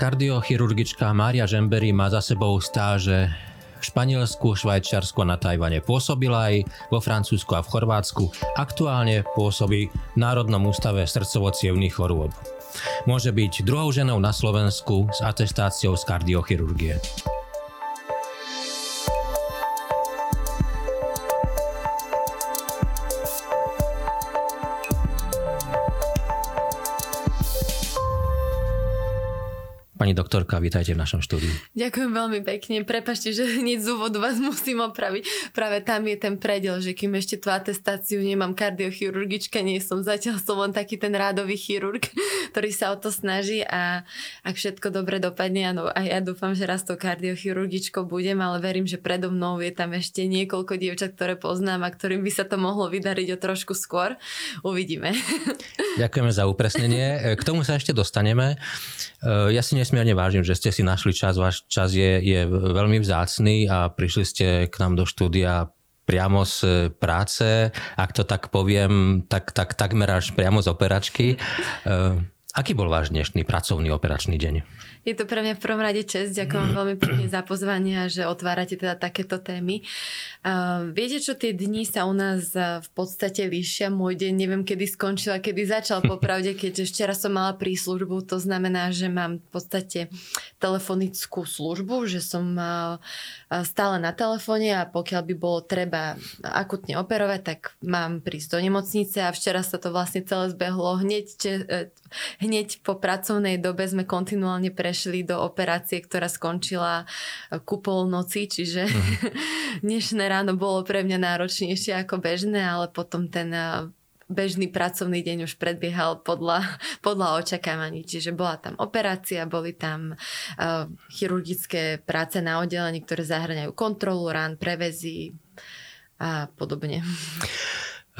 Kardiochirurgička Mária Žembery má za sebou stáže v Španielsku, Švajčiarsku a na Tajvane. Pôsobila aj vo Francúzsku a v Chorvátsku. Aktuálne pôsobí v Národnom ústave srdcovo chorôb. Môže byť druhou ženou na Slovensku s atestáciou z kardiochirurgie. Pani doktorka, vítajte v našom štúdiu. Ďakujem veľmi pekne. Prepašte, že hneď z úvodu vás musím opraviť. Práve tam je ten predel, že kým ešte tú atestáciu nemám kardiochirurgička, nie som zatiaľ som len taký ten rádový chirurg, ktorý sa o to snaží a ak všetko dobre dopadne, áno, a ja dúfam, že raz to kardiochirurgičkou budem, ale verím, že predo mnou je tam ešte niekoľko dievčat, ktoré poznám a ktorým by sa to mohlo vydariť o trošku skôr. Uvidíme. Ďakujeme za upresnenie. K tomu sa ešte dostaneme. Ja si nesmierne vážim, že ste si našli čas. Váš čas je, je veľmi vzácný a prišli ste k nám do štúdia priamo z práce, ak to tak poviem, tak, tak takmer až priamo z operačky. Aký bol váš dnešný pracovný operačný deň? Je to pre mňa v prvom rade čest. Ďakujem veľmi pekne za pozvanie a že otvárate teda takéto témy. Uh, viete, čo tie dni sa u nás uh, v podstate líšia. Môj deň neviem, kedy skončil a kedy začal popravde, keď včera som mala príslužbu. To znamená, že mám v podstate telefonickú službu, že som uh, stále na telefóne a pokiaľ by bolo treba akutne operovať, tak mám prísť do nemocnice a včera sa to vlastne celé zbehlo hneď, hneď po pracovnej dobe sme kontinuálne pre prešli do operácie, ktorá skončila e, ku polnoci, čiže uh-huh. dnešné ráno bolo pre mňa náročnejšie ako bežné, ale potom ten e, bežný pracovný deň už predbiehal podľa, podľa očakávaní. Čiže bola tam operácia, boli tam uh, chirurgické práce na oddelení, ktoré zahrňajú kontrolu rán, prevezy a podobne.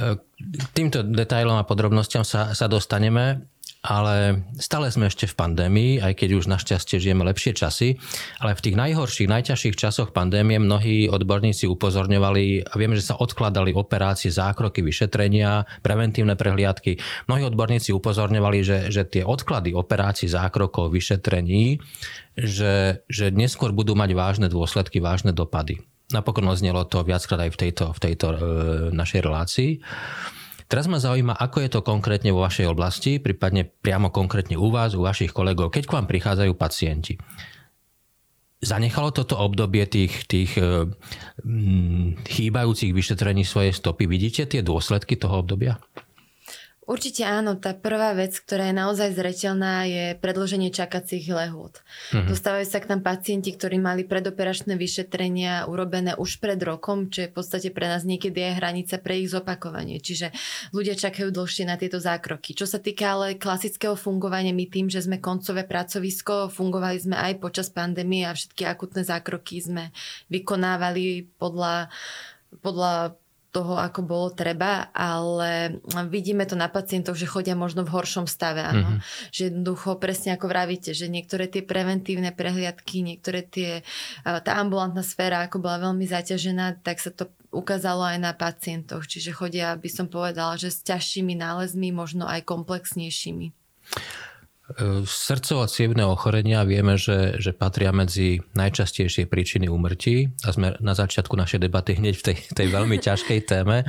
K týmto detailom a podrobnostiam sa, sa dostaneme ale stále sme ešte v pandémii, aj keď už našťastie žijeme lepšie časy, ale v tých najhorších, najťažších časoch pandémie mnohí odborníci upozorňovali a vieme, že sa odkladali operácie, zákroky, vyšetrenia, preventívne prehliadky. Mnohí odborníci upozorňovali, že, že tie odklady operácií, zákrokov, vyšetrení, že, že neskôr budú mať vážne dôsledky, vážne dopady. Napokon oznelo to viackrát aj v tejto, v tejto e, našej relácii. Teraz ma zaujíma, ako je to konkrétne vo vašej oblasti, prípadne priamo konkrétne u vás, u vašich kolegov, keď k vám prichádzajú pacienti. Zanechalo toto obdobie tých, tých e, chýbajúcich vyšetrení svojej stopy? Vidíte tie dôsledky toho obdobia? Určite áno. Tá prvá vec, ktorá je naozaj zreteľná, je predloženie čakacích lehôd. Uh-huh. Dostávajú sa k nám pacienti, ktorí mali predoperačné vyšetrenia urobené už pred rokom, čo je v podstate pre nás niekedy aj hranica pre ich zopakovanie. Čiže ľudia čakajú dlhšie na tieto zákroky. Čo sa týka ale klasického fungovania, my tým, že sme koncové pracovisko, fungovali sme aj počas pandémie a všetky akutné zákroky sme vykonávali podľa podľa toho, ako bolo treba, ale vidíme to na pacientoch, že chodia možno v horšom stave. Áno? Mm-hmm. Že jednoducho, presne ako vravíte, že niektoré tie preventívne prehliadky, niektoré tie, tá ambulantná sféra, ako bola veľmi zaťažená, tak sa to ukázalo aj na pacientoch. Čiže chodia, by som povedala, že s ťažšími nálezmi, možno aj komplexnejšími. Srdcovo cievne ochorenia vieme, že, že patria medzi najčastejšie príčiny úmrtí a sme na začiatku našej debaty hneď v tej, tej veľmi ťažkej téme.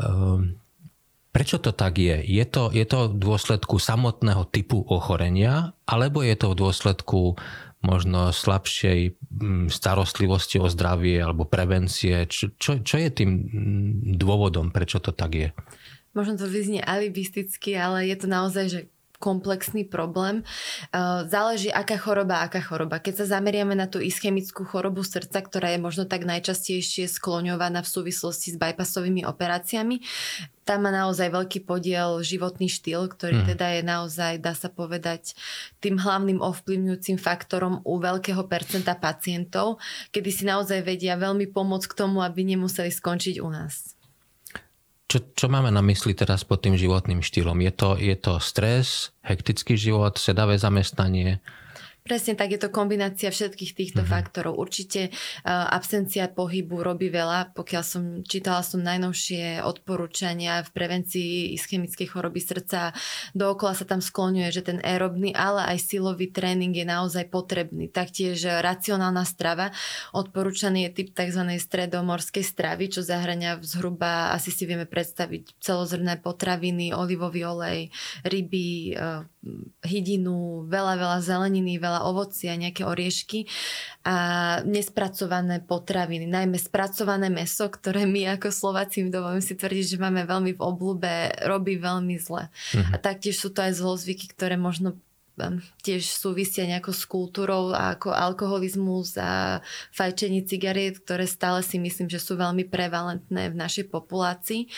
Ehm, prečo to tak je? Je to, je to v dôsledku samotného typu ochorenia alebo je to v dôsledku možno slabšej mm, starostlivosti o zdravie alebo prevencie? Čo, čo, čo je tým mm, dôvodom, prečo to tak je? Možno to vyznie alibisticky, ale je to naozaj, že komplexný problém. Uh, záleží, aká choroba, aká choroba. Keď sa zameriame na tú ischemickú chorobu srdca, ktorá je možno tak najčastejšie skloňovaná v súvislosti s bypassovými operáciami, tam má naozaj veľký podiel životný štýl, ktorý mm. teda je naozaj, dá sa povedať, tým hlavným ovplyvňujúcim faktorom u veľkého percenta pacientov, kedy si naozaj vedia veľmi pomôcť k tomu, aby nemuseli skončiť u nás. Čo, čo máme na mysli teraz pod tým životným štýlom? Je to, je to stres, hektický život, sedavé zamestnanie? Presne tak, je to kombinácia všetkých týchto mm-hmm. faktorov. Určite uh, absencia pohybu robí veľa. Pokiaľ som čítala som najnovšie odporúčania v prevencii ischemickej choroby srdca, dookola sa tam skloňuje, že ten aerobný, ale aj silový tréning je naozaj potrebný. Taktiež racionálna strava. Odporúčaný je typ tzv. stredomorskej stravy, čo zahrania zhruba, asi si vieme predstaviť, celozrné potraviny, olivový olej, ryby, uh, hydinu, veľa, veľa zeleniny, veľa veľa ovocia, nejaké oriešky a nespracované potraviny, najmä spracované meso, ktoré my ako Slováci, dovolím si tvrdiť, že máme veľmi v oblúbe, robí veľmi zle. Mhm. A taktiež sú to aj zlozvyky, ktoré možno um, tiež súvisia nejako s kultúrou ako alkoholizmus a fajčenie cigariet, ktoré stále si myslím, že sú veľmi prevalentné v našej populácii.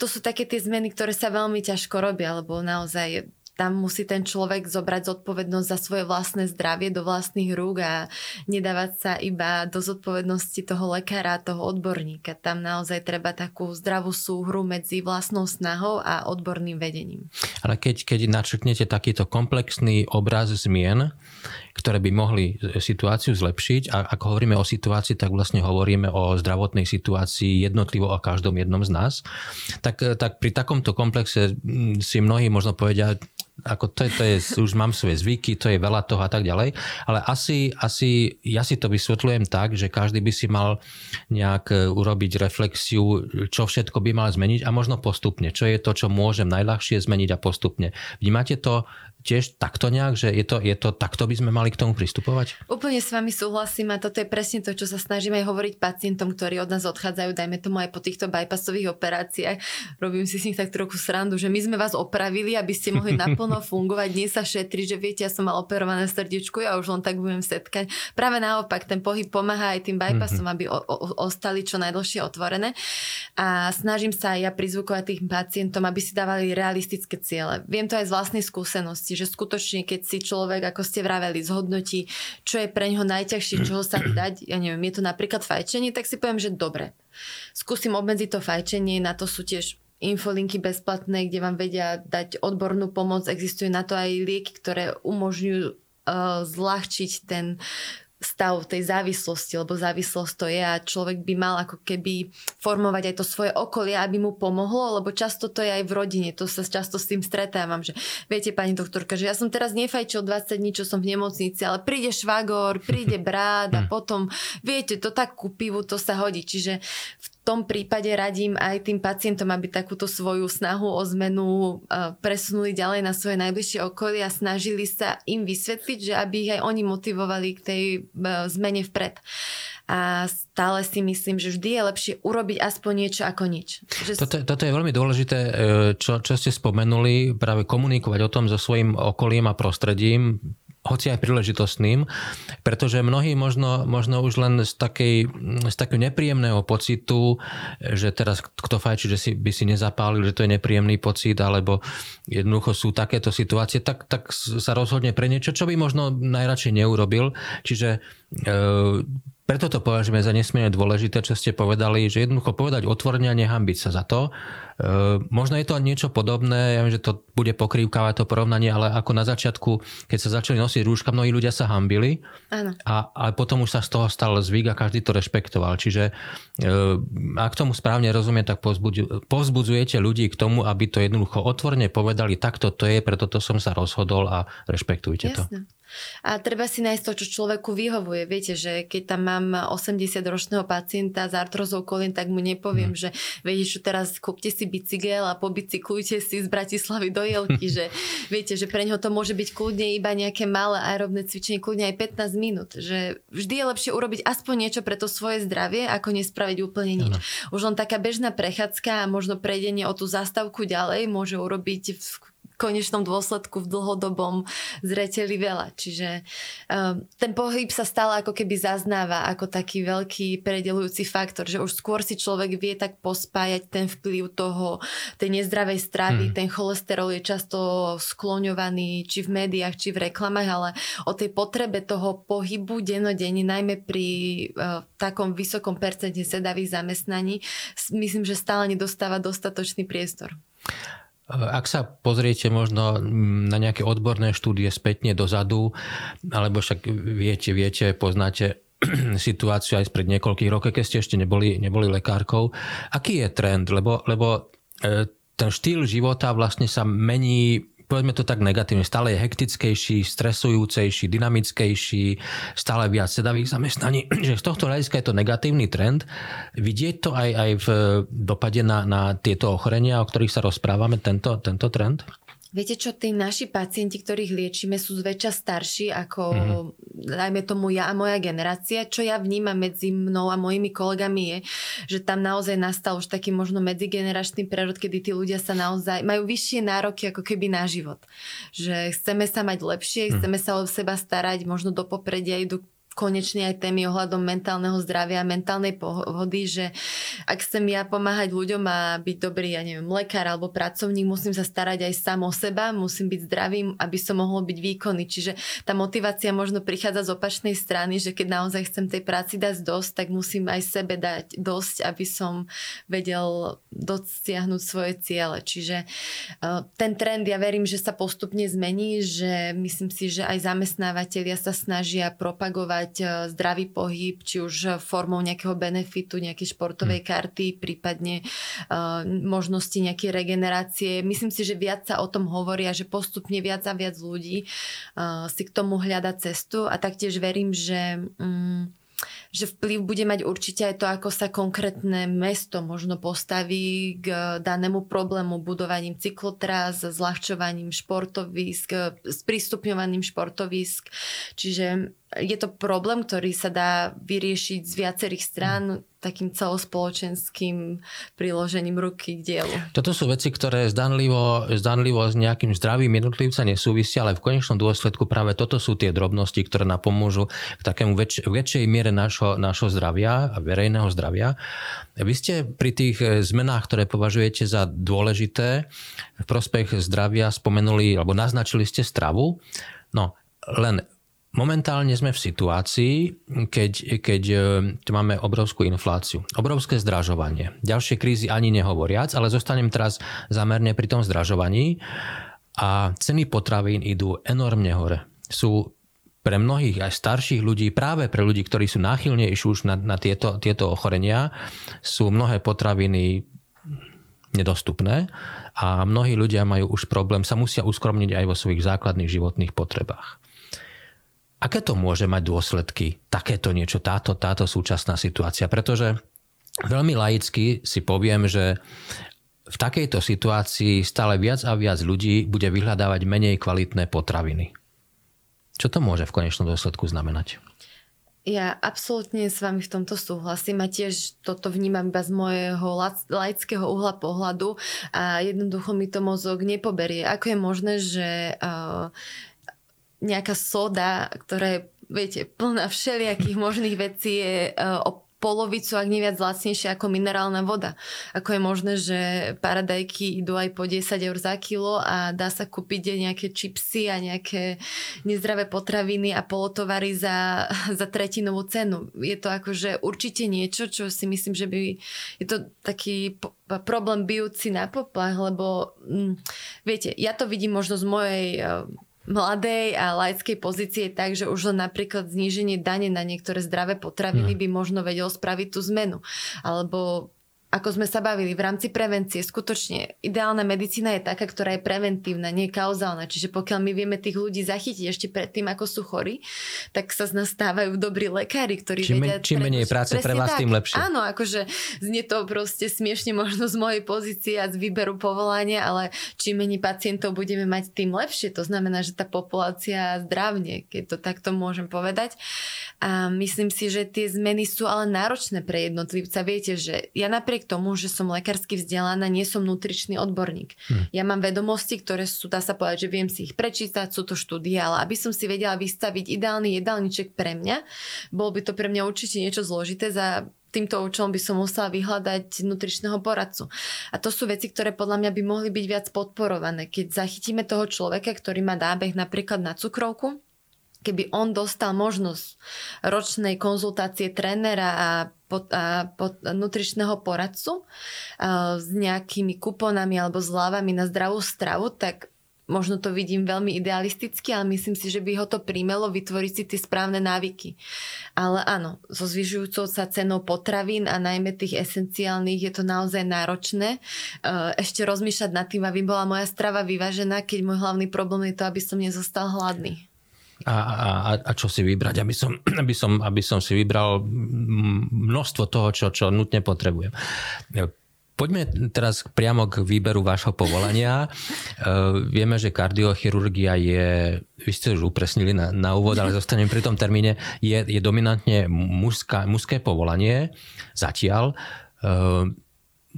To sú také tie zmeny, ktoré sa veľmi ťažko robia, lebo naozaj tam musí ten človek zobrať zodpovednosť za svoje vlastné zdravie do vlastných rúk a nedávať sa iba do zodpovednosti toho lekára, toho odborníka. Tam naozaj treba takú zdravú súhru medzi vlastnou snahou a odborným vedením. Ale keď, keď načrtnete takýto komplexný obraz zmien, ktoré by mohli situáciu zlepšiť. A ak hovoríme o situácii, tak vlastne hovoríme o zdravotnej situácii jednotlivo o každom jednom z nás. Tak, tak pri takomto komplexe mm, si mnohí možno povedia, ako to je, to je, už mám svoje zvyky, to je veľa toho a tak ďalej, ale asi, asi ja si to vysvetľujem tak, že každý by si mal nejak e, urobiť reflexiu, čo všetko by mal zmeniť a možno postupne, čo je to, čo môžem najľahšie zmeniť a postupne. Vnímate to tiež takto nejak, že je to, je to takto by sme mali k tomu pristupovať? Úplne s vami súhlasím a toto je presne to, čo sa snažíme aj hovoriť pacientom, ktorí od nás odchádzajú, dajme tomu aj po týchto bypassových operáciách. Robím si s nich tak trochu srandu, že my sme vás opravili, aby ste mohli naplno fungovať. Nie sa šetri, že viete, ja som mal operované srdiečku, ja už len tak budem setkať. Práve naopak, ten pohyb pomáha aj tým bypassom, mm-hmm. aby o, o, ostali čo najdlhšie otvorené. A snažím sa aj ja prizvukovať tým pacientom, aby si dávali realistické ciele. Viem to aj z vlastnej skúsenosti udalosti, že skutočne keď si človek, ako ste vraveli, zhodnotí, čo je pre neho najťažšie, čoho sa dať, ja neviem, je to napríklad fajčenie, tak si poviem, že dobre. Skúsim obmedziť to fajčenie, na to sú tiež infolinky bezplatné, kde vám vedia dať odbornú pomoc. Existuje na to aj lieky, ktoré umožňujú uh, zľahčiť ten stav tej závislosti, lebo závislosť to je a človek by mal ako keby formovať aj to svoje okolie, aby mu pomohlo, lebo často to je aj v rodine, to sa často s tým stretávam, že viete pani doktorka, že ja som teraz nefajčil 20 dní, čo som v nemocnici, ale príde švagor, príde brád a hm. potom, viete, to tak ku pivu, to sa hodí. Čiže v tom prípade radím aj tým pacientom, aby takúto svoju snahu o zmenu e, presunuli ďalej na svoje najbližšie okolie a snažili sa im vysvetliť, že aby ich aj oni motivovali k tej e, zmene vpred. A stále si myslím, že vždy je lepšie urobiť aspoň niečo ako nič. Že... Toto, toto je veľmi dôležité, e, čo, čo ste spomenuli, práve komunikovať o tom so svojím okolím a prostredím, hoci aj príležitostným, pretože mnohí možno, možno už len z, takej, z takého nepríjemného pocitu, že teraz kto fajčí, že si, by si nezapálil, že to je nepríjemný pocit, alebo jednoducho sú takéto situácie, tak, tak sa rozhodne pre niečo, čo by možno najradšej neurobil. Čiže e, preto to považujeme za nesmierne dôležité, čo ste povedali, že jednoducho povedať otvorene a nehambiť sa za to. E, možno je to niečo podobné, ja viem, že to bude pokrývkávať to porovnanie, ale ako na začiatku, keď sa začali nosiť rúška, mnohí ľudia sa hambili Áno. A, a potom už sa z toho stal zvyk a každý to rešpektoval. Čiže e, ak tomu správne rozumiem, tak povzbudzujete ľudí k tomu, aby to jednoducho otvorene povedali, takto to je, preto to som sa rozhodol a rešpektujte Jasne. to. A treba si nájsť to, čo človeku vyhovuje. Viete, že keď tam mám 80-ročného pacienta s artrozou kolien, tak mu nepoviem, mm. že viete, čo teraz kúpte si bicykel a pobicyklujte si z Bratislavy do Jelky, že viete, že pre neho to môže byť kľudne iba nejaké malé aerobné cvičenie, kľudne aj 15 minút. Že vždy je lepšie urobiť aspoň niečo pre to svoje zdravie, ako nespraviť úplne nič. Ano. Už len taká bežná prechádzka a možno prejdenie o tú zastavku ďalej môže urobiť v konečnom dôsledku v dlhodobom zreteli veľa. Čiže um, ten pohyb sa stále ako keby zaznáva ako taký veľký predelujúci faktor, že už skôr si človek vie tak pospájať ten vplyv toho, tej nezdravej stravy, hmm. ten cholesterol je často skloňovaný či v médiách, či v reklamách, ale o tej potrebe toho pohybu denodenne, najmä pri uh, takom vysokom percente sedavých zamestnaní, myslím, že stále nedostáva dostatočný priestor. Ak sa pozriete možno mm, na nejaké odborné štúdie spätne dozadu, alebo však viete, viete, poznáte situáciu aj spred niekoľkých rokov, keď ste ešte neboli, neboli lekárkou. Aký je trend? Lebo, lebo e, ten štýl života vlastne sa mení povedzme to tak negatívne, stále je hektickejší, stresujúcejší, dynamickejší, stále viac sedavých zamestnaní, že z tohto hľadiska je to negatívny trend. Vidieť to aj, aj v dopade na, na tieto ochorenia, o ktorých sa rozprávame, tento, tento trend? Viete čo, tí naši pacienti, ktorých liečíme, sú zväčša starší ako, mm-hmm. dajme tomu ja a moja generácia. Čo ja vnímam medzi mnou a mojimi kolegami je, že tam naozaj nastal už taký možno medzigeneračný prerod, kedy tí ľudia sa naozaj majú vyššie nároky ako keby na život. Že chceme sa mať lepšie, mm. chceme sa o seba starať, možno do popredia idú konečne aj témy ohľadom mentálneho zdravia, mentálnej pohody, že ak chcem ja pomáhať ľuďom a byť dobrý, ja neviem, lekár alebo pracovník, musím sa starať aj sám o seba, musím byť zdravým, aby som mohol byť výkonný. Čiže tá motivácia možno prichádza z opačnej strany, že keď naozaj chcem tej práci dať dosť, tak musím aj sebe dať dosť, aby som vedel dosiahnuť svoje ciele. Čiže uh, ten trend, ja verím, že sa postupne zmení, že myslím si, že aj zamestnávateľia sa snažia propagovať dať e, zdravý pohyb, či už formou nejakého benefitu, nejakej športovej hm. karty, prípadne uh, možnosti nejakej regenerácie. Myslím si, že viac sa o tom hovoria, že postupne viac a viac ľudí uh, si k tomu hľada cestu a taktiež verím, že um, že vplyv bude mať určite aj to, ako sa konkrétne mesto možno postaví k danému problému budovaním cyklotrás, zľahčovaním športovisk, sprístupňovaním športovisk. Čiže je to problém, ktorý sa dá vyriešiť z viacerých strán takým celospoločenským priložením ruky k dielu. Toto sú veci, ktoré zdanlivo, zdanlivo s nejakým zdravým jednotlivca nesúvisia, ale v konečnom dôsledku práve toto sú tie drobnosti, ktoré napomôžu k takému väč- väčšej miere nášho, nášho zdravia a verejného zdravia. Vy ste pri tých eh, zmenách, ktoré považujete za dôležité v prospech zdravia spomenuli, alebo naznačili ste stravu. No, len Momentálne sme v situácii, keď, keď e, máme obrovskú infláciu, obrovské zdražovanie. Ďalšie krízy ani nehovoriac, ale zostanem teraz zamerne pri tom zdražovaní a ceny potravín idú enormne hore. Sú pre mnohých aj starších ľudí, práve pre ľudí, ktorí sú náchylnejší už na, na tieto, tieto ochorenia, sú mnohé potraviny nedostupné a mnohí ľudia majú už problém, sa musia uskromniť aj vo svojich základných životných potrebách. Aké to môže mať dôsledky, takéto niečo, táto, táto súčasná situácia? Pretože veľmi laicky si poviem, že v takejto situácii stále viac a viac ľudí bude vyhľadávať menej kvalitné potraviny. Čo to môže v konečnom dôsledku znamenať? Ja absolútne s vami v tomto súhlasím a tiež toto vnímam iba z môjho laického uhla pohľadu a jednoducho mi to mozog nepoberie. Ako je možné, že uh, nejaká soda, ktorá je, viete, plná všelijakých možných vecí je uh, o polovicu, ak neviac lacnejšie ako minerálna voda. Ako je možné, že paradajky idú aj po 10 eur za kilo a dá sa kúpiť nejaké čipsy a nejaké nezdravé potraviny a polotovary za, za tretinovú cenu. Je to akože určite niečo, čo si myslím, že by je to taký problém bijúci na poplach, lebo hm, viete, ja to vidím možno z mojej mladej a laickej pozície tak, že už len napríklad zníženie dane na niektoré zdravé potraviny mm. by možno vedel spraviť tú zmenu. Alebo ako sme sa bavili, v rámci prevencie, skutočne ideálna medicína je taká, ktorá je preventívna, nie kauzálna. Čiže pokiaľ my vieme tých ľudí zachytiť ešte predtým, ako sú chorí, tak sa z nás stávajú dobrí lekári, ktorí čím, vedia... Čím menej práce pre vás, tak. tým lepšie. Áno, akože znie to proste smiešne možno z mojej pozície a z výberu povolania, ale čím menej pacientov budeme mať, tým lepšie. To znamená, že tá populácia zdravne, keď to takto môžem povedať. A myslím si, že tie zmeny sú ale náročné pre jednotlivca. Viete, že ja napriek napriek tomu, že som lekársky vzdelaná, nie som nutričný odborník. Hmm. Ja mám vedomosti, ktoré sú, dá sa povedať, že viem si ich prečítať, sú to štúdie, ale aby som si vedela vystaviť ideálny jedálniček pre mňa, bolo by to pre mňa určite niečo zložité za týmto účelom by som musela vyhľadať nutričného poradcu. A to sú veci, ktoré podľa mňa by mohli byť viac podporované. Keď zachytíme toho človeka, ktorý má nábeh napríklad na cukrovku, keby on dostal možnosť ročnej konzultácie trénera a, pod, a pod nutričného poradcu a, s nejakými kuponami alebo zľavami na zdravú stravu, tak možno to vidím veľmi idealisticky, ale myslím si, že by ho to príjmelo vytvoriť si tie správne návyky. Ale áno, so zvyšujúcou sa cenou potravín a najmä tých esenciálnych je to naozaj náročné. Ešte rozmýšľať nad tým, aby bola moja strava vyvážená, keď môj hlavný problém je to, aby som nezostal hladný. A, a, a čo si vybrať, aby som, aby, som, aby som si vybral množstvo toho, čo, čo nutne potrebujem. Poďme teraz priamo k výberu vášho povolania. Uh, vieme, že kardiochirurgia je, vy ste už upresnili na, na úvod, ale zostanem pri tom termíne, je, je dominantne mužská, mužské povolanie zatiaľ.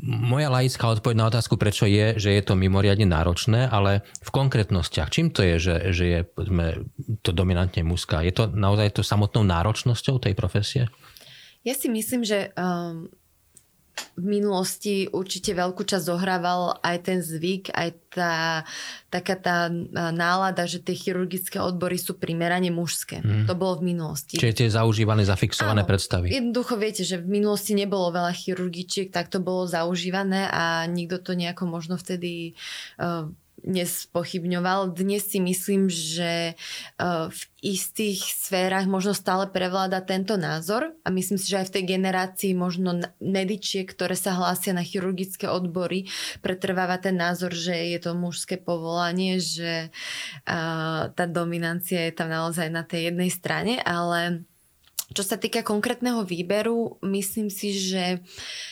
Moja laická odpoveď na otázku, prečo je, že je to mimoriadne náročné, ale v konkrétnostiach, čím to je, že, že je povedzme, to dominantne mužská? Je to naozaj to samotnou náročnosťou tej profesie? Ja si myslím, že um, v minulosti určite veľkú časť zohrával aj ten zvyk, aj tá taká tá nálada, že tie chirurgické odbory sú primerane mužské. Hmm. To bolo v minulosti. Čiže tie zaužívané, zafixované Áno, predstavy. Jednoducho viete, že v minulosti nebolo veľa chirurgičiek, tak to bolo zaužívané a nikto to nejako možno vtedy uh, nespochybňoval. Dnes si myslím, že e, v istých sférach možno stále prevláda tento názor a myslím si, že aj v tej generácii možno medičiek, ktoré sa hlásia na chirurgické odbory, pretrváva ten názor, že je to mužské povolanie, že e, tá dominancia je tam naozaj na tej jednej strane, ale čo sa týka konkrétneho výberu, myslím si, že uh,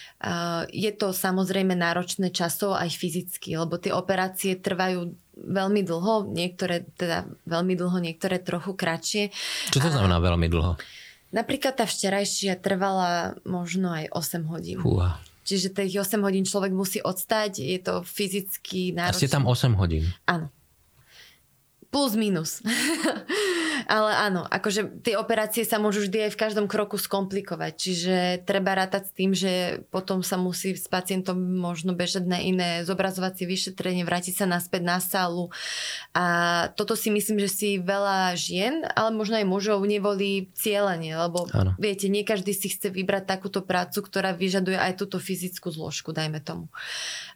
je to samozrejme náročné časov aj fyzicky, lebo tie operácie trvajú veľmi dlho, niektoré teda veľmi dlho, niektoré trochu kratšie. Čo to znamená veľmi dlho? Napríklad tá včerajšia trvala možno aj 8 hodín. Fúha. Čiže tých 8 hodín človek musí odstať, je to fyzicky náročné. A ste tam 8 hodín? Áno. Plus minus. Ale áno, akože tie operácie sa môžu vždy aj v každom kroku skomplikovať, čiže treba rátať s tým, že potom sa musí s pacientom možno bežať na iné zobrazovacie vyšetrenie, vrátiť sa naspäť na sálu a toto si myslím, že si veľa žien, ale možno aj mužov nevolí cieľenie, lebo áno. viete, nie každý si chce vybrať takúto prácu, ktorá vyžaduje aj túto fyzickú zložku, dajme tomu.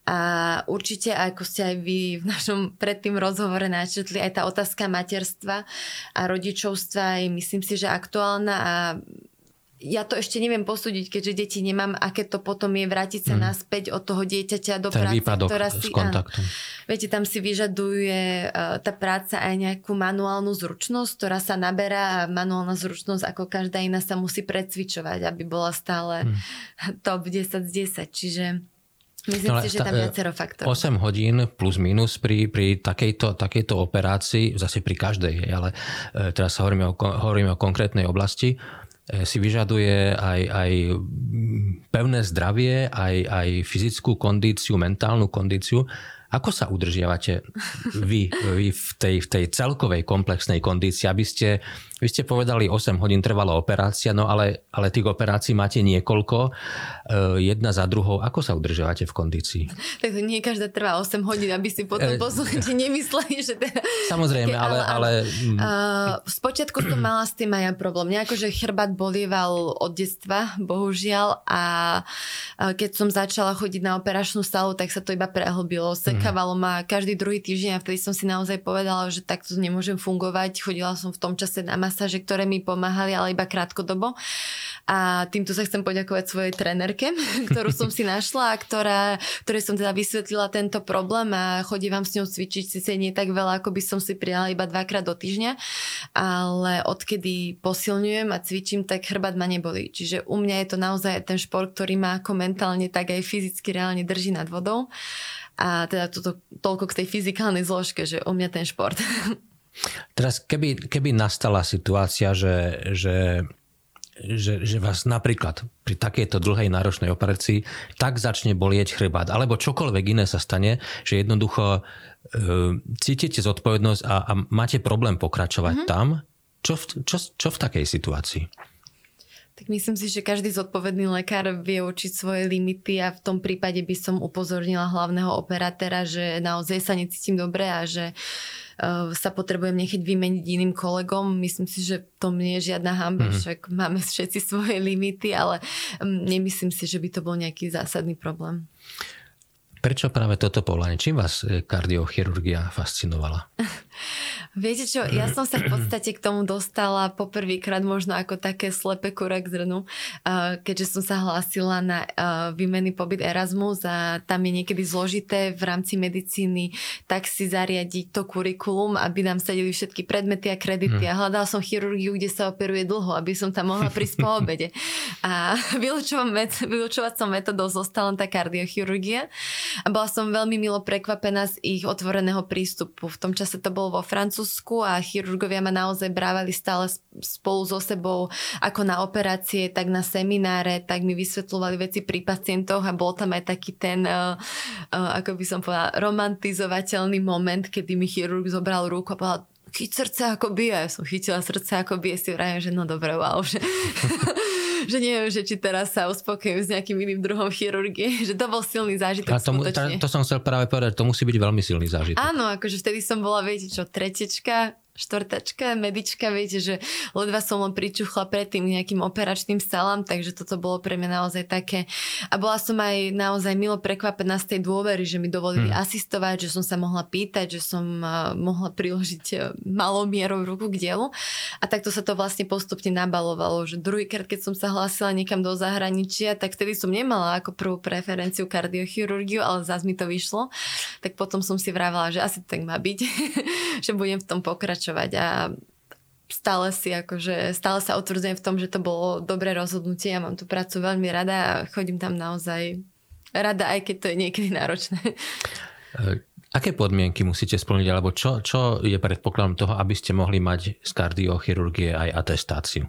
A určite, ako ste aj vy v našom predtým rozhovore načetli, aj tá otázka materstva a rodičovstva je myslím si, že aktuálna a ja to ešte neviem posúdiť, keďže deti nemám, aké to potom je vrátiť sa mm. naspäť od toho dieťaťa do Ten práce, ktorá si... Áno, viete, tam si vyžaduje uh, tá práca aj nejakú manuálnu zručnosť, ktorá sa naberá a manuálna zručnosť ako každá iná sa musí precvičovať, aby bola stále mm. top 10 z 10. Čiže Myslím no, si, že tam viacero faktorov. 8 hodín plus minus pri, pri takejto, takejto operácii, zase pri každej, ale e, teraz hovoríme o, hovoríme o konkrétnej oblasti, e, si vyžaduje aj, aj pevné zdravie, aj, aj fyzickú kondíciu, mentálnu kondíciu. Ako sa udržiavate vy, vy v, tej, v tej celkovej komplexnej kondícii, aby ste vy ste povedali, 8 hodín trvala operácia, no ale, ale tých operácií máte niekoľko, e, jedna za druhou. Ako sa udržiavate v kondícii? Tak nie každá trvá 8 hodín, aby si potom e... poslucháči nemysleli, že teda... Samozrejme, ale... ale, ale... Uh, spočiatku som mala s tým aj ja problém. Nejako, že chrbát bolieval od detstva, bohužiaľ, a keď som začala chodiť na operačnú sálu, tak sa to iba prehlbilo. Sekávalo ma každý druhý týždeň a vtedy som si naozaj povedala, že takto nemôžem fungovať. Chodila som v tom čase na masáže, ktoré mi pomáhali, ale iba krátkodobo. A týmto sa chcem poďakovať svojej trenerke, ktorú som si našla a ktorá, ktorej som teda vysvetlila tento problém a chodím vám s ňou cvičiť, síce nie tak veľa, ako by som si prijala iba dvakrát do týždňa, ale odkedy posilňujem a cvičím, tak chrbát ma neboli. Čiže u mňa je to naozaj ten šport, ktorý ma ako mentálne, tak aj fyzicky reálne drží nad vodou. A teda toto, toľko k tej fyzikálnej zložke, že u mňa ten šport. Teraz keby, keby nastala situácia, že, že, že, že vás napríklad pri takejto dlhej náročnej operácii tak začne bolieť chrbát, alebo čokoľvek iné sa stane, že jednoducho e, cítite zodpovednosť a, a máte problém pokračovať mm-hmm. tam, čo v, čo, čo v takej situácii? Tak myslím si, že každý zodpovedný lekár vie učiť svoje limity a v tom prípade by som upozornila hlavného operatéra, že naozaj sa necítim dobre a že uh, sa potrebujem nechať vymeniť iným kolegom. Myslím si, že to nie je žiadna hamba, mm-hmm. však máme všetci svoje limity, ale um, nemyslím si, že by to bol nejaký zásadný problém. Prečo práve toto povolanie? Čím vás e, kardiochirurgia fascinovala? Viete čo, ja som sa v podstate k tomu dostala poprvýkrát možno ako také slepe kura k zrnu, keďže som sa hlásila na výmenný pobyt Erasmus a tam je niekedy zložité v rámci medicíny tak si zariadiť to kurikulum, aby nám sadili všetky predmety a kredity. Hmm. A hľadala som chirurgiu, kde sa operuje dlho, aby som tam mohla prísť po obede. A vylúčovacou metodou zostala tá kardiochirurgia. A bola som veľmi milo prekvapená z ich otvoreného prístupu. V tom čase to bolo vo Francúzsku a chirurgovia ma naozaj brávali stále spolu so sebou ako na operácie, tak na semináre, tak mi vysvetľovali veci pri pacientoch a bol tam aj taký ten, uh, uh, ako by som povedala, romantizovateľný moment, kedy mi chirurg zobral ruku a povedal, chyť srdce ako bije. Ja som chytila srdce ako bije, si vrajím, že no dobre, wow, že že neviem, že či teraz sa uspokojím s nejakým iným druhom chirurgie, že to bol silný zážitok A tomu, tá, to som chcel práve povedať, to musí byť veľmi silný zážitok. Áno, akože vtedy som bola, viete čo, tretečka, štvrtačka, medička, viete, že ledva som len pričuchla predtým nejakým operačným salám, takže toto bolo pre mňa naozaj také. A bola som aj naozaj milo prekvapená z tej dôvery, že mi dovolili hmm. asistovať, že som sa mohla pýtať, že som mohla priložiť uh, malou mierou ruku k dielu. A takto sa to vlastne postupne nabalovalo, že druhýkrát, keď som sa hlásila niekam do zahraničia, tak vtedy som nemala ako prvú preferenciu kardiochirurgiu, ale zase mi to vyšlo. Tak potom som si vravela, že asi tak má byť, že budem v tom pokračovať pokračovať a stále si akože, stále sa otvrdzujem v tom, že to bolo dobré rozhodnutie. Ja mám tú prácu veľmi rada a chodím tam naozaj rada, aj keď to je niekedy náročné. E, aké podmienky musíte splniť, alebo čo, čo je predpokladom toho, aby ste mohli mať z kardiochirurgie aj atestáciu?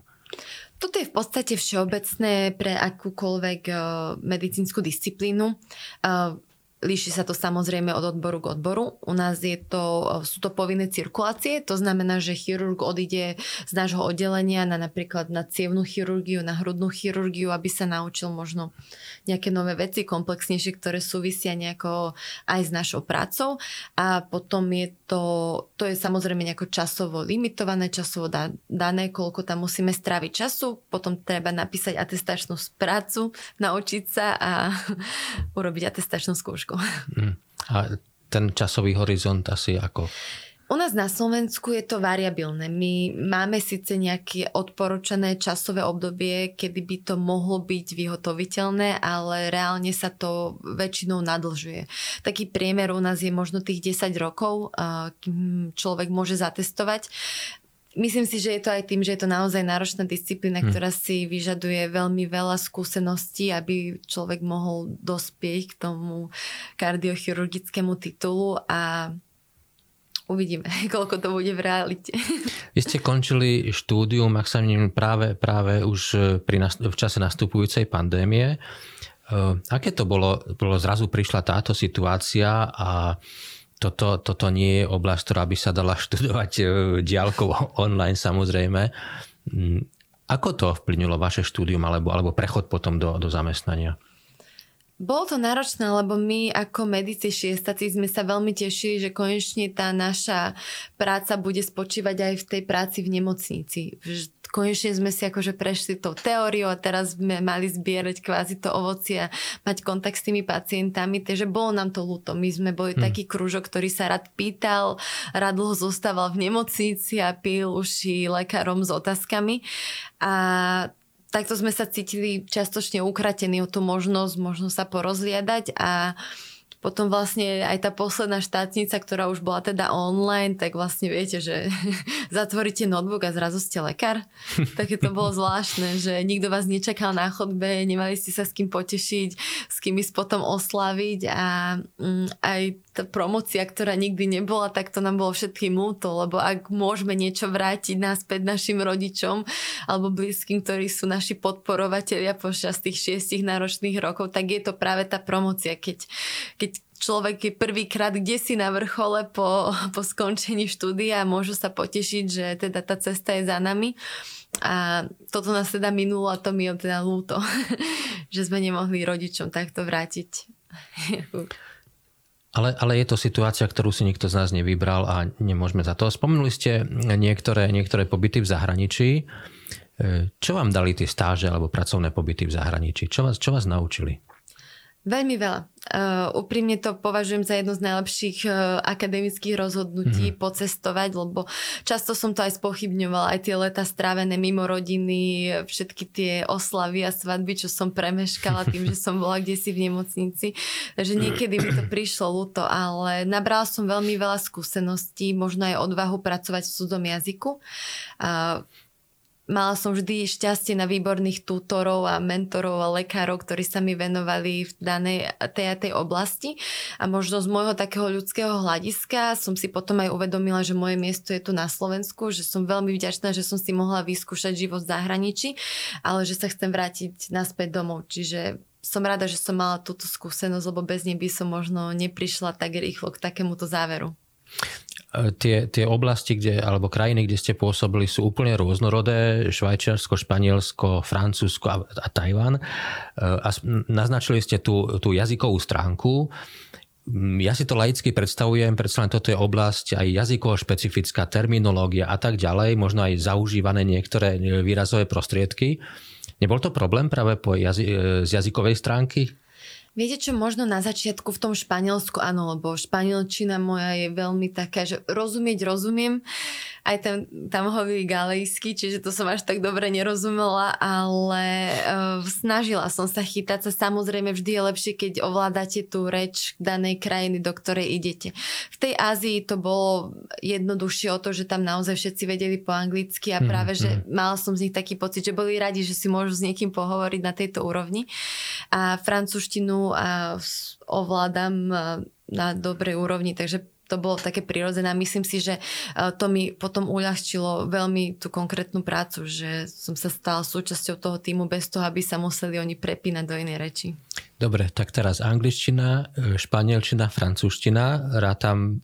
Toto je v podstate všeobecné pre akúkoľvek uh, medicínsku disciplínu. Líši sa to samozrejme od odboru k odboru. U nás je to, sú to povinné cirkulácie, to znamená, že chirurg odíde z nášho oddelenia na napríklad na cievnú chirurgiu, na hrudnú chirurgiu, aby sa naučil možno nejaké nové veci, komplexnejšie, ktoré súvisia nejako aj s našou prácou. A potom je to, to je samozrejme nejako časovo limitované, časovo dané, koľko tam musíme stráviť času. Potom treba napísať atestačnú prácu, naučiť sa a urobiť atestačnú skúšku skúšku. Mm. A ten časový horizont asi ako? U nás na Slovensku je to variabilné. My máme síce nejaké odporúčané časové obdobie, kedy by to mohlo byť vyhotoviteľné, ale reálne sa to väčšinou nadlžuje. Taký priemer u nás je možno tých 10 rokov, kým človek môže zatestovať. Myslím si, že je to aj tým, že je to naozaj náročná disciplína, hmm. ktorá si vyžaduje veľmi veľa skúseností, aby človek mohol dospieť k tomu kardiochirurgickému titulu a uvidíme, koľko to bude v realite. Vy ste končili štúdium, ak sa neviem, práve, práve už pri, v čase nastupujúcej pandémie. Aké to bolo, bolo zrazu prišla táto situácia a toto, toto nie je oblasť, ktorá by sa dala študovať e, diálkou online samozrejme. Mm, ako to vplynulo vaše štúdium alebo, alebo prechod potom do, do zamestnania? Bolo to náročné, lebo my ako medici šiestaci sme sa veľmi tešili, že konečne tá naša práca bude spočívať aj v tej práci v nemocnici konečne sme si akože prešli tou teóriou a teraz sme mali zbierať kvázi to ovocie a mať kontakt s tými pacientami, takže bolo nám to ľúto. My sme boli hmm. taký kružok, ktorý sa rád pýtal, rád dlho zostával v nemocnici a pil uši lekárom s otázkami a takto sme sa cítili častočne ukratení o tú možnosť, možno sa porozliadať a potom vlastne aj tá posledná štátnica, ktorá už bola teda online, tak vlastne viete, že zatvoríte notebook a zrazu ste lekár. Také to bolo zvláštne, že nikto vás nečakal na chodbe, nemali ste sa s kým potešiť, s kým ísť potom oslaviť a mm, aj tá promocia, ktorá nikdy nebola, tak to nám bolo všetkým ľúto, lebo ak môžeme niečo vrátiť naspäť našim rodičom alebo blízkym, ktorí sú naši podporovatelia počas tých šiestich náročných rokov, tak je to práve tá promocia, keď, keď človek je prvýkrát kde si na vrchole po, po skončení štúdia a môžu sa potešiť, že teda tá cesta je za nami. A toto nás teda minulo a to mi je teda lúto, že sme nemohli rodičom takto vrátiť. Ale, ale je to situácia, ktorú si nikto z nás nevybral a nemôžeme za to. Spomenuli ste niektoré, niektoré pobyty v zahraničí. E, čo vám dali tie stáže alebo pracovné pobyty v zahraničí? Čo vás, čo vás naučili? Veľmi veľa. Uh, úprimne to považujem za jedno z najlepších uh, akademických rozhodnutí mm-hmm. pocestovať, lebo často som to aj spochybňovala, aj tie leta strávené mimo rodiny, všetky tie oslavy a svadby, čo som premeškala tým, že som bola kde si v nemocnici. Takže niekedy mi to prišlo ľúto, ale nabrala som veľmi veľa skúseností, možno aj odvahu pracovať v cudzom jazyku. Uh, Mala som vždy šťastie na výborných tutorov a mentorov a lekárov, ktorí sa mi venovali v danej tej a tej oblasti. A možno z môjho takého ľudského hľadiska som si potom aj uvedomila, že moje miesto je tu na Slovensku, že som veľmi vďačná, že som si mohla vyskúšať život v zahraničí, ale že sa chcem vrátiť naspäť domov. Čiže som rada, že som mala túto skúsenosť, lebo bez nej by som možno neprišla tak rýchlo k takémuto záveru tie, tie oblasti, kde, alebo krajiny, kde ste pôsobili, sú úplne rôznorodé. Švajčiarsko, Španielsko, Francúzsko a, a Tajvan. A naznačili ste tú, tú jazykovú stránku. Ja si to laicky predstavujem, predsa len toto je oblasť aj jazykovo špecifická terminológia a tak ďalej, možno aj zaužívané niektoré výrazové prostriedky. Nebol to problém práve po jazy- z jazykovej stránky? Viete čo, možno na začiatku v tom Španielsku, áno, lebo španielčina moja je veľmi taká, že rozumieť rozumiem, aj tam, tam hovorí galejsky, čiže to som až tak dobre nerozumela, ale uh, snažila som sa chytať sa. Samozrejme vždy je lepšie, keď ovládate tú reč danej krajiny, do ktorej idete. V tej Ázii to bolo jednoduchšie o to, že tam naozaj všetci vedeli po anglicky a mhm, práve, mm, že mm. mala som z nich taký pocit, že boli radi, že si môžu s niekým pohovoriť na tejto úrovni. A francúzštinu a ovládam na dobrej úrovni, takže to bolo také prirodzené. Myslím si, že e, to mi potom uľahčilo veľmi tú konkrétnu prácu, že som sa stala súčasťou toho týmu bez toho, aby sa museli oni prepínať do inej reči. Dobre, tak teraz angličtina, e, španielčina, francúzština. Rátam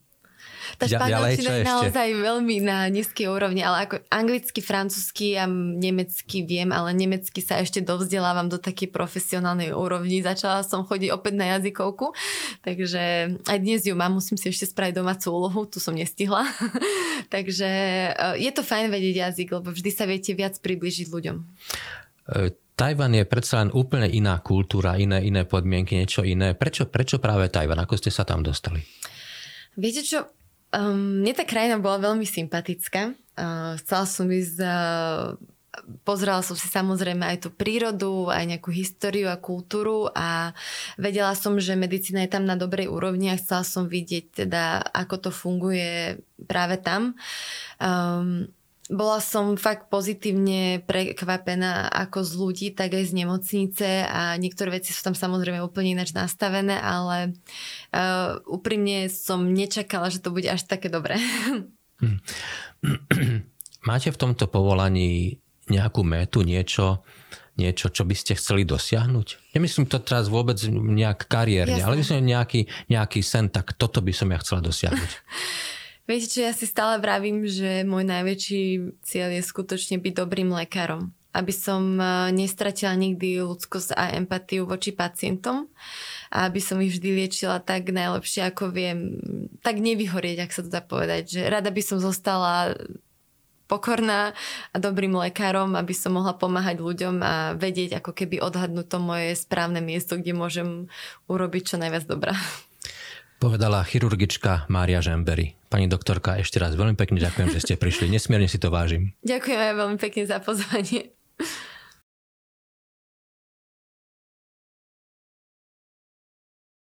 tá španielčina je naozaj veľmi na nízkej úrovni, ale ako anglicky, francúzsky a nemecky viem, ale nemecky sa ešte dovzdelávam do takej profesionálnej úrovni. Začala som chodiť opäť na jazykovku, takže aj dnes ju mám, musím si ešte spraviť domácu úlohu, tu som nestihla. takže eh, je to fajn vedieť jazyk, lebo vždy sa viete viac približiť ľuďom. Eh, Tajvan je predsa len úplne iná kultúra, iné, iné podmienky, niečo iné. Prečo, prečo práve Tajvan? Ako ste sa tam dostali? Viete čo, Um, mne tá krajina bola veľmi sympatická. Uh, chcela som ísť... Uh, pozerala som si samozrejme aj tú prírodu, aj nejakú históriu a kultúru a vedela som, že medicína je tam na dobrej úrovni a chcela som vidieť teda, ako to funguje práve tam. Um, bola som fakt pozitívne prekvapená ako z ľudí, tak aj z nemocnice a niektoré veci sú tam samozrejme úplne ináč nastavené, ale uh, úprimne som nečakala, že to bude až také dobré. Hm. Máte v tomto povolaní nejakú metu, niečo, niečo, čo by ste chceli dosiahnuť? Nemyslím to teraz vôbec nejak kariérne, Jasne. ale myslím nejaký, nejaký sen, tak toto by som ja chcela dosiahnuť. Viete čo, ja si stále vravím, že môj najväčší cieľ je skutočne byť dobrým lekárom. Aby som e, nestratila nikdy ľudskosť a empatiu voči pacientom a aby som ich vždy liečila tak najlepšie, ako viem, tak nevyhorieť, ak sa to dá povedať. Že rada by som zostala pokorná a dobrým lekárom, aby som mohla pomáhať ľuďom a vedieť, ako keby odhadnúť to moje správne miesto, kde môžem urobiť čo najviac dobrá. Povedala chirurgička Mária Žembery. Pani doktorka, ešte raz veľmi pekne ďakujem, že ste prišli. Nesmierne si to vážim. Ďakujem aj veľmi pekne za pozvanie.